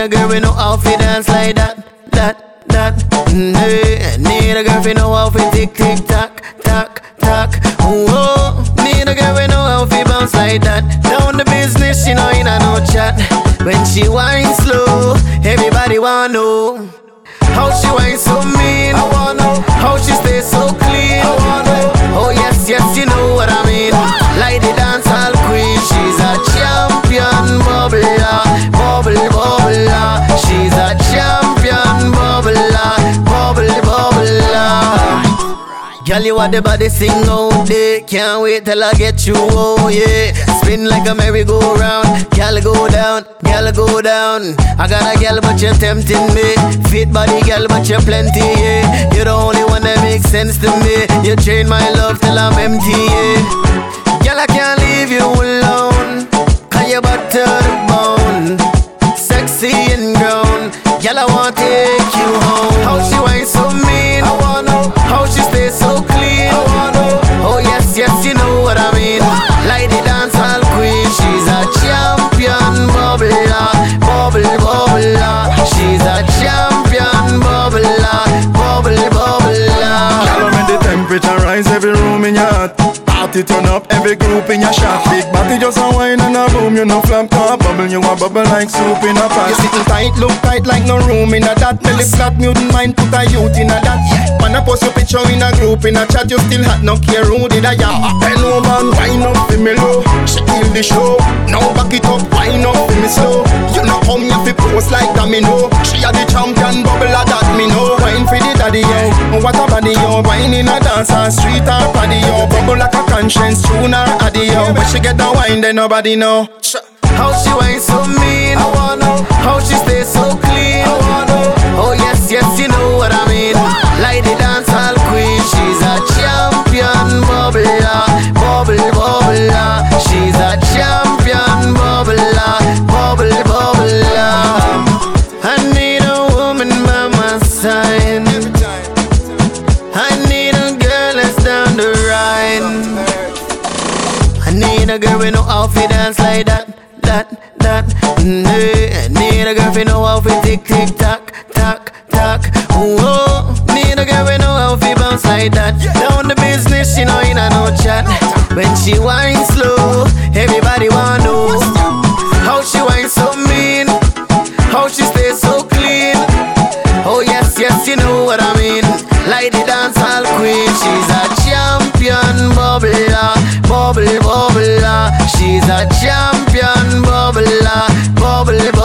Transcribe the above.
need a girl with no outfit dance like that, that, that. Mm, I need a girl with no outfit tick, tick, tock, tock, tock. Whoa, need a girl with no outfit bounce like that. Down the business, she know in a no chat. When she whine slow, Girl, you are the body sing out there. Can't wait till I get you, oh yeah. Spin like a merry-go-round. Girl, go down, girl, go down. I got a girl, but you're tempting me. Fit body, girl, but you're plenty, yeah. You're the only one that makes sense to me. You drain my love till I'm empty, yeah. Girl, I can't leave you alone. Cause you're butter bone. Sexy and grown. Girl, I wanna take temperature rise, every room in your heart. Party turn up, every group in your shot. Big body just a wine and a boom, you know flap top bubble, you a bubble like soup in a pot. You sitting tight, look tight like no room in a that. Belly flat, mutant mind, put a youth in a that. Man, I post your picture in a group in a chat, you still hot, no care who did I ya. Bend over and wine up for me low. She kill the show. Now back it up, wine up for me slow. You know come here fi post like domino. She a the champion, bubble a that me know. Wine the yo, what a body yo. Wine in a dance on street or party yo. Bubble like a conscience tune or yo. When she get the wine, then nobody know. How she whine so mean. I wanna know how she stay so need a girl with no outfit dance like that, that, that. Mm, I need a girl with no outfit tick, tick, tock, tock, tock. Whoa, need a girl with no outfit bounce like that. Down the business, she know in a no chat. When she whine slow, Bubble, bubble, ah. she's a champion. Bubble, ah. bubble, bubble.